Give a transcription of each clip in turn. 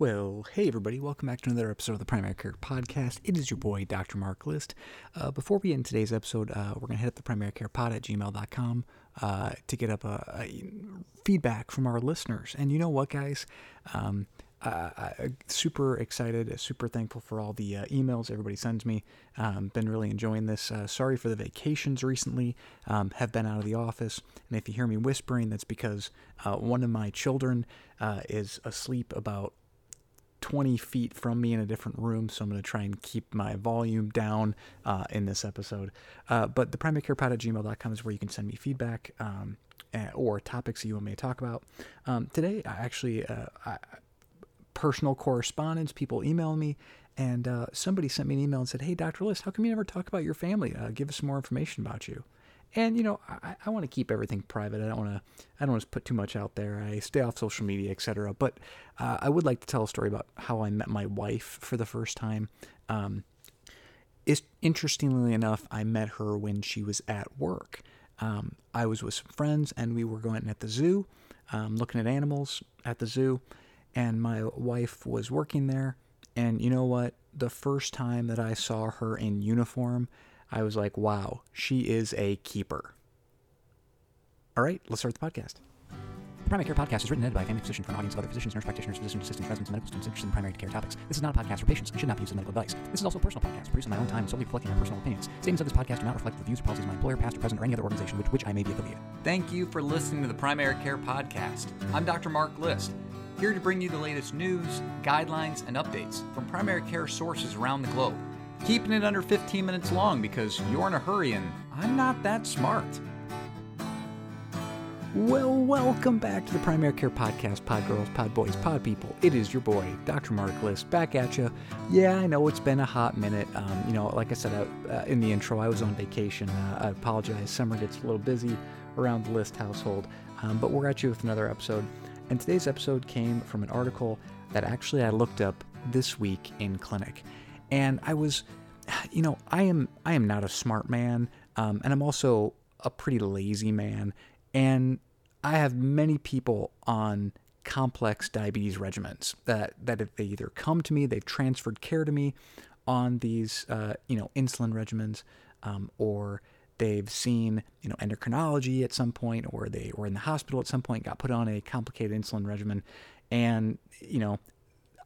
Well, hey everybody, welcome back to another episode of the Primary Care Podcast. It is your boy, Dr. Mark List. Uh, before we end today's episode, uh, we're going to hit up the primary care pod at gmail.com uh, to get up a, a feedback from our listeners. And you know what, guys? Um, uh, super excited, super thankful for all the uh, emails everybody sends me. Um, been really enjoying this. Uh, sorry for the vacations recently. Um, have been out of the office, and if you hear me whispering, that's because uh, one of my children uh, is asleep about 20 feet from me in a different room, so I'm going to try and keep my volume down uh, in this episode. Uh, but the primarycarepod at gmail.com is where you can send me feedback um, or topics you want me to talk about. Um, today, I actually, uh, I, personal correspondence, people email me, and uh, somebody sent me an email and said, Hey, Dr. List, how come you never talk about your family? Uh, give us some more information about you and you know I, I want to keep everything private. I don't want to I don't want to put too much out there. I stay off social media, etc. But uh, I would like to tell a story about how I met my wife for the first time. Um, is interestingly enough, I met her when she was at work. Um, I was with some friends and we were going at the zoo, um, looking at animals at the zoo, and my wife was working there. And you know what? The first time that I saw her in uniform, I was like, wow, she is a keeper. All right, let's start the podcast. The Primary Care Podcast is written and edited by a family physician for an audience of other physicians, nurse practitioners, physician assistants, residents, and medical students interested in primary care topics. This is not a podcast for patients and should not be used as medical advice. This is also a personal podcast produced on my own time and solely reflecting my personal opinions. Statements of this podcast do not reflect the views or policies of my employer, past or present, or any other organization with which I may be affiliated. Thank you for listening to the Primary Care Podcast. I'm Dr. Mark List, here to bring you the latest news, guidelines, and updates from primary care sources around the globe keeping it under 15 minutes long because you're in a hurry and I'm not that smart. Well, welcome back to the Primary Care Podcast, Pod Girls, Pod Boys, Pod People. It is your boy, Dr. Mark List, back at you. Yeah, I know it's been a hot minute. Um, you know, like I said uh, in the intro, I was on vacation. Uh, I apologize. Summer gets a little busy around the List household, um, but we're at you with another episode. And today's episode came from an article that actually I looked up this week in clinic and I was, you know, I am I am not a smart man, um, and I'm also a pretty lazy man, and I have many people on complex diabetes regimens that that they either come to me, they've transferred care to me on these, uh, you know, insulin regimens, um, or they've seen you know endocrinology at some point or they were in the hospital at some point got put on a complicated insulin regimen. And you know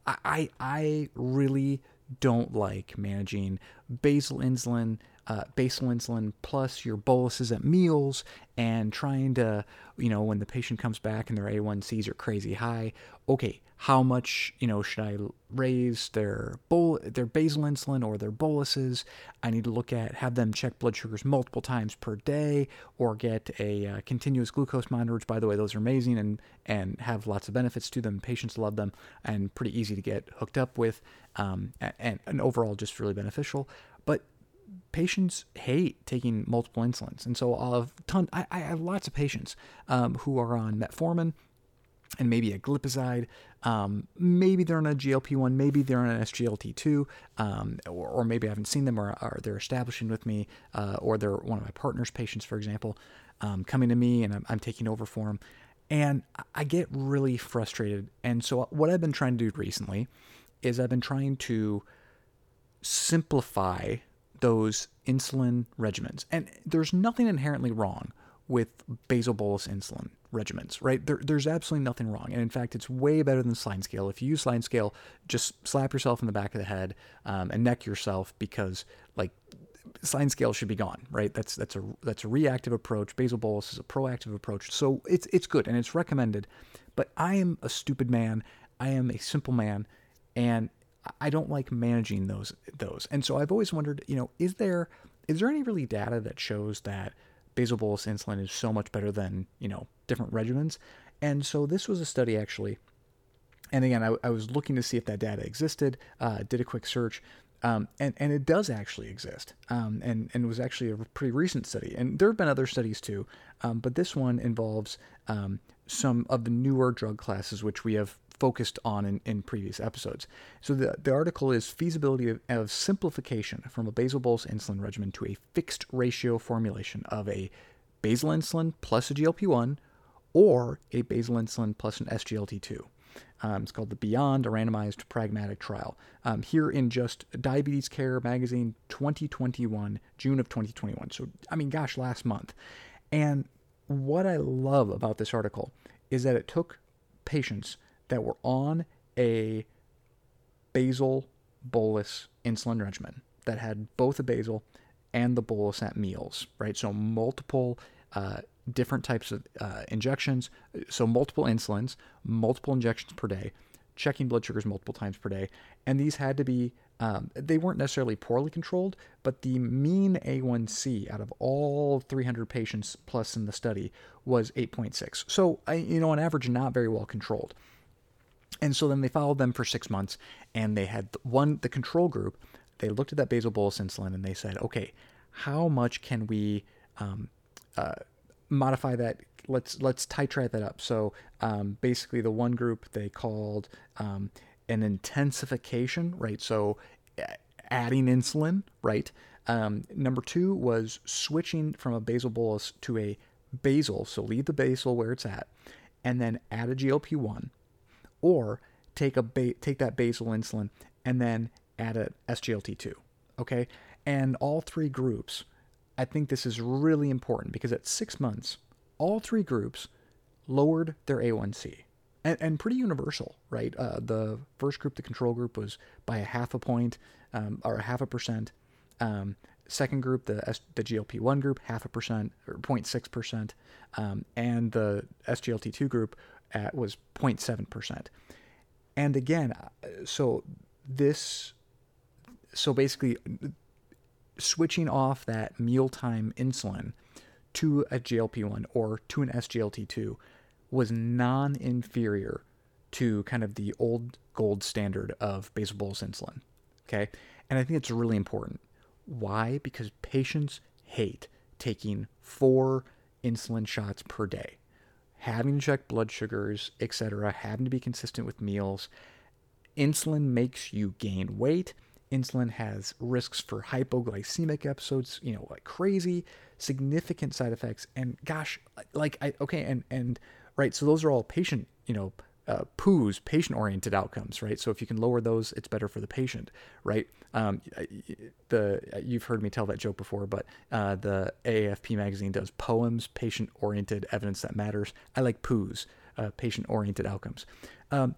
i i really don't like managing basal insulin, uh, basal insulin plus your boluses at meals and trying to, you know, when the patient comes back and their A1Cs are crazy high, okay, how much, you know, should I raise their bol- their basal insulin or their boluses? I need to look at have them check blood sugars multiple times per day or get a uh, continuous glucose monitor, which by the way, those are amazing and and have lots of benefits to them. Patients love them and pretty easy to get hooked up with, um, and, and overall just really beneficial. But patients hate taking multiple insulins, and so I'll have ton. I, I have lots of patients um, who are on metformin and maybe a glipizide. Um, maybe they're on a GLP-1, maybe they're on an SGLT2, um, or, or, maybe I haven't seen them, or, or they're establishing with me, uh, or they're one of my partner's patients, for example, um, coming to me and I'm, I'm taking over for them. And I get really frustrated. And so, what I've been trying to do recently is I've been trying to simplify those insulin regimens. And there's nothing inherently wrong with basal bolus insulin regimens, right? There, there's absolutely nothing wrong. And in fact, it's way better than slide scale. If you use slide scale, just slap yourself in the back of the head um, and neck yourself because, like, slide scale should be gone, right? That's that's a that's a reactive approach. Basal bolus is a proactive approach. So it's it's good and it's recommended. But I am a stupid man. I am a simple man, and I don't like managing those those. And so I've always wondered, you know, is there is there any really data that shows that basal bolus insulin is so much better than you know different regimens? And so this was a study actually. And again, I, I was looking to see if that data existed. Uh, did a quick search. Um, and, and it does actually exist, um, and, and it was actually a pretty recent study. And there have been other studies too, um, but this one involves um, some of the newer drug classes, which we have focused on in, in previous episodes. So the, the article is feasibility of, of simplification from a basal bolus insulin regimen to a fixed ratio formulation of a basal insulin plus a GLP-1 or a basal insulin plus an SGLT2. Um, it's called the Beyond, a randomized pragmatic trial. Um, here in just Diabetes Care magazine 2021, June of 2021. So, I mean, gosh, last month. And what I love about this article is that it took patients that were on a basal bolus insulin regimen that had both a basal and the bolus at meals, right? So multiple uh, different types of uh, injections, so multiple insulins, multiple injections per day, checking blood sugars multiple times per day, and these had to be um, they weren't necessarily poorly controlled, but the mean A1C out of all 300 patients plus in the study was 8.6. So, you know, on average, not very well controlled. And so then they followed them for six months, and they had one, the control group, they looked at that basal bolus insulin and they said, okay, how much can we um, uh, modify that? Let's let's titrate that up. So um, basically, the one group they called um, an intensification, right? So adding insulin, right? Um, number two was switching from a basal bolus to a basal, so leave the basal where it's at, and then add a GLP one, or take a ba- take that basal insulin and then add a SGLT2. Okay, and all three groups, I think this is really important because at six months, all three groups lowered their A1C. And, and pretty universal, right? Uh, the first group, the control group, was by a half a point um, or a half a percent. Um, second group, the S- the GLP one group, half a percent or 0.6 percent, um, and the SGLT two group at, was 0.7 percent. And again, uh, so this so basically switching off that mealtime insulin to a GLP-1 or to an SGLT2 was non-inferior to kind of the old gold standard of basal bolus insulin. Okay? And I think it's really important. Why? Because patients hate taking four insulin shots per day. Having to check blood sugars, etc., having to be consistent with meals. Insulin makes you gain weight Insulin has risks for hypoglycemic episodes, you know, like crazy, significant side effects. And gosh, like I okay, and and right, so those are all patient, you know, uh, POOs, patient-oriented outcomes, right? So if you can lower those, it's better for the patient, right? Um, the you've heard me tell that joke before, but uh, the AAFP magazine does poems, patient-oriented evidence that matters. I like POOs, uh, patient-oriented outcomes. Um,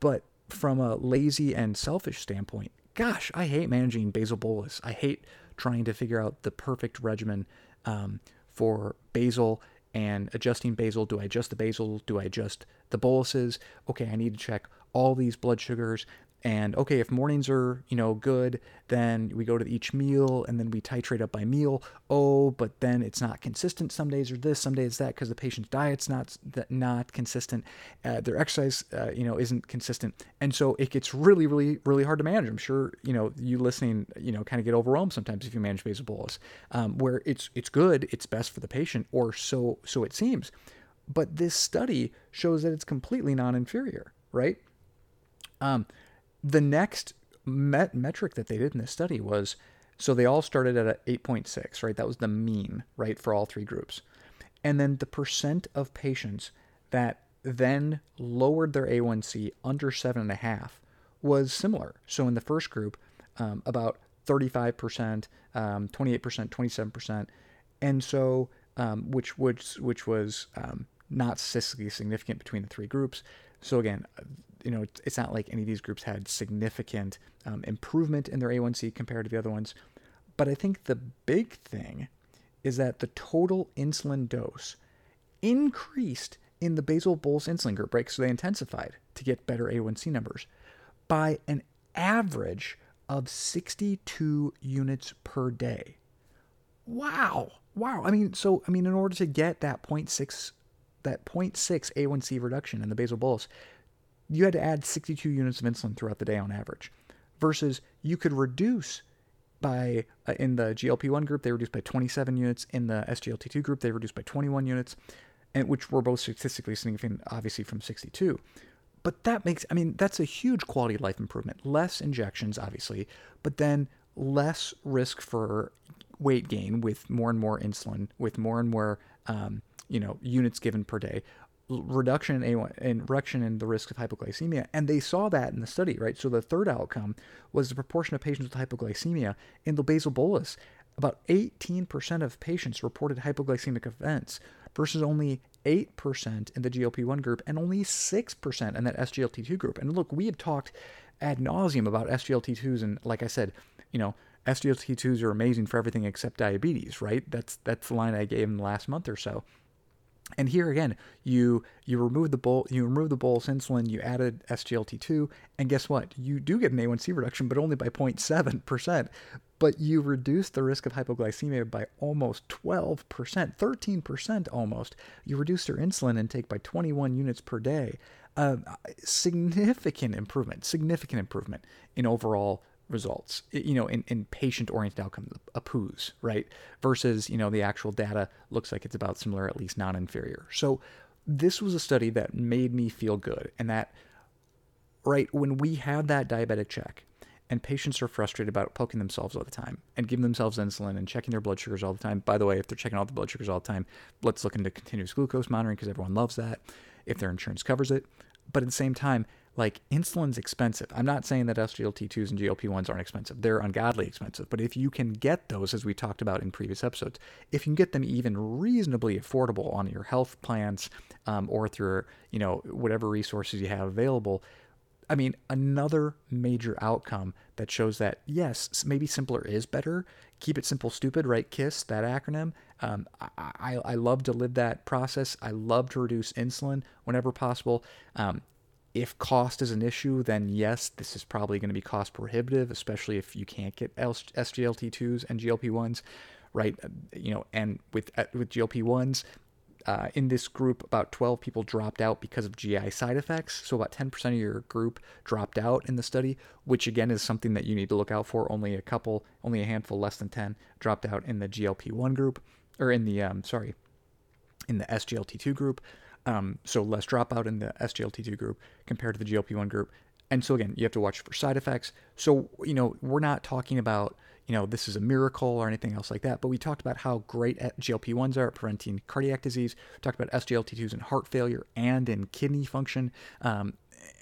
but from a lazy and selfish standpoint, gosh, I hate managing basal bolus. I hate trying to figure out the perfect regimen um, for basal and adjusting basal. Do I adjust the basal? Do I adjust the boluses? Okay, I need to check all these blood sugars and okay, if mornings are, you know, good, then we go to each meal and then we titrate up by meal. Oh, but then it's not consistent. Some days are this, some days that because the patient's diet's not not consistent. Uh, their exercise, uh, you know, isn't consistent, and so it gets really, really, really hard to manage. I'm sure, you know, you listening, you know, kind of get overwhelmed sometimes if you manage basal bolus, um, where it's it's good, it's best for the patient, or so so it seems. But this study shows that it's completely non-inferior, right? Um, the next met- metric that they did in this study was so they all started at a 8.6, right? That was the mean, right, for all three groups. And then the percent of patients that then lowered their A1C under 7.5 was similar. So in the first group, um, about 35%, um, 28%, 27%. And so, um, which, which, which was um, not statistically significant between the three groups. So again, you know, it's not like any of these groups had significant um, improvement in their A1C compared to the other ones. But I think the big thing is that the total insulin dose increased in the basal bolus insulin group, right? So they intensified to get better A1C numbers by an average of 62 units per day. Wow. Wow. I mean, so, I mean, in order to get that 0.6, that 0.6 A1C reduction in the basal bolus, you had to add 62 units of insulin throughout the day on average, versus you could reduce by uh, in the GLP-1 group they reduced by 27 units, in the SGLT2 group they reduced by 21 units, and which were both statistically significant, obviously from 62. But that makes, I mean, that's a huge quality of life improvement. Less injections, obviously, but then less risk for weight gain with more and more insulin, with more and more, um, you know, units given per day, reduction in A1 and reduction in the risk of hypoglycemia, and they saw that in the study, right? So the third outcome was the proportion of patients with hypoglycemia in the basal bolus. About 18% of patients reported hypoglycemic events versus only 8% in the GLP-1 group and only 6% in that SGLT2 group. And look, we have talked ad nauseum about SGLT2s, and like I said, you know, SGLT2s are amazing for everything except diabetes, right? That's that's the line I gave in the last month or so. And here again, you you remove the bol you remove the bolus insulin, you added SGLT2, and guess what? You do get an A1C reduction, but only by 0.7%. But you reduce the risk of hypoglycemia by almost 12%, 13% almost. You reduce your insulin intake by 21 units per day. Uh, significant improvement, significant improvement in overall results, you know, in, in patient oriented outcomes, a POOS, right? Versus, you know, the actual data looks like it's about similar, at least non inferior. So this was a study that made me feel good. And that, right, when we have that diabetic check and patients are frustrated about poking themselves all the time and giving themselves insulin and checking their blood sugars all the time. By the way, if they're checking all the blood sugars all the time, let's look into continuous glucose monitoring because everyone loves that if their insurance covers it. But at the same time, like insulin's expensive. I'm not saying that SGLT2s and GLP1s aren't expensive. They're ungodly expensive. But if you can get those, as we talked about in previous episodes, if you can get them even reasonably affordable on your health plans um, or through, you know, whatever resources you have available, I mean, another major outcome that shows that yes, maybe simpler is better. Keep it simple, stupid, right? KISS, that acronym. Um, I, I, love to live that process. I love to reduce insulin whenever possible. Um, if cost is an issue, then yes, this is probably going to be cost prohibitive, especially if you can't get SGLT2s and GLP1s, right? You know, and with uh, with GLP1s, uh, in this group, about 12 people dropped out because of GI side effects. So about 10% of your group dropped out in the study, which again is something that you need to look out for. Only a couple, only a handful, less than 10, dropped out in the GLP1 group, or in the um, sorry, in the SGLT2 group. Um, so less dropout in the SGLT2 group compared to the GLP1 group. And so again, you have to watch for side effects. So, you know, we're not talking about, you know, this is a miracle or anything else like that, but we talked about how great GLP1s are at preventing cardiac disease. We talked about SGLT2s in heart failure and in kidney function. Um,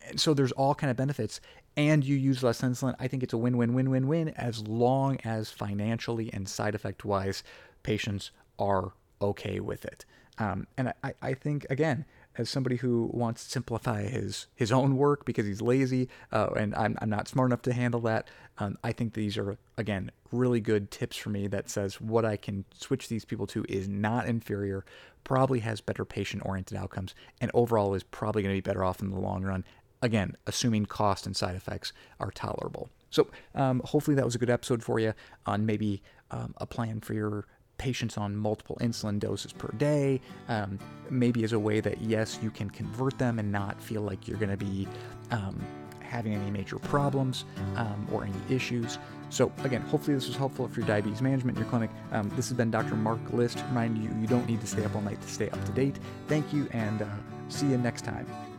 and so there's all kind of benefits and you use less insulin. I think it's a win, win, win, win, win as long as financially and side effect wise patients are okay with it. Um, and I, I think, again, as somebody who wants to simplify his his own work because he's lazy uh, and I'm, I'm not smart enough to handle that um, i think these are again really good tips for me that says what i can switch these people to is not inferior probably has better patient oriented outcomes and overall is probably going to be better off in the long run. Again assuming cost and side effects are tolerable. So um, hopefully that was a good episode for you on maybe um, a plan for your patients on multiple insulin doses per day, um, maybe as a way that, yes, you can convert them and not feel like you're going to be um, having any major problems um, or any issues. So, again, hopefully this was helpful for your diabetes management in your clinic. Um, this has been Dr. Mark List. Remind you, you don't need to stay up all night to stay up to date. Thank you, and uh, see you next time.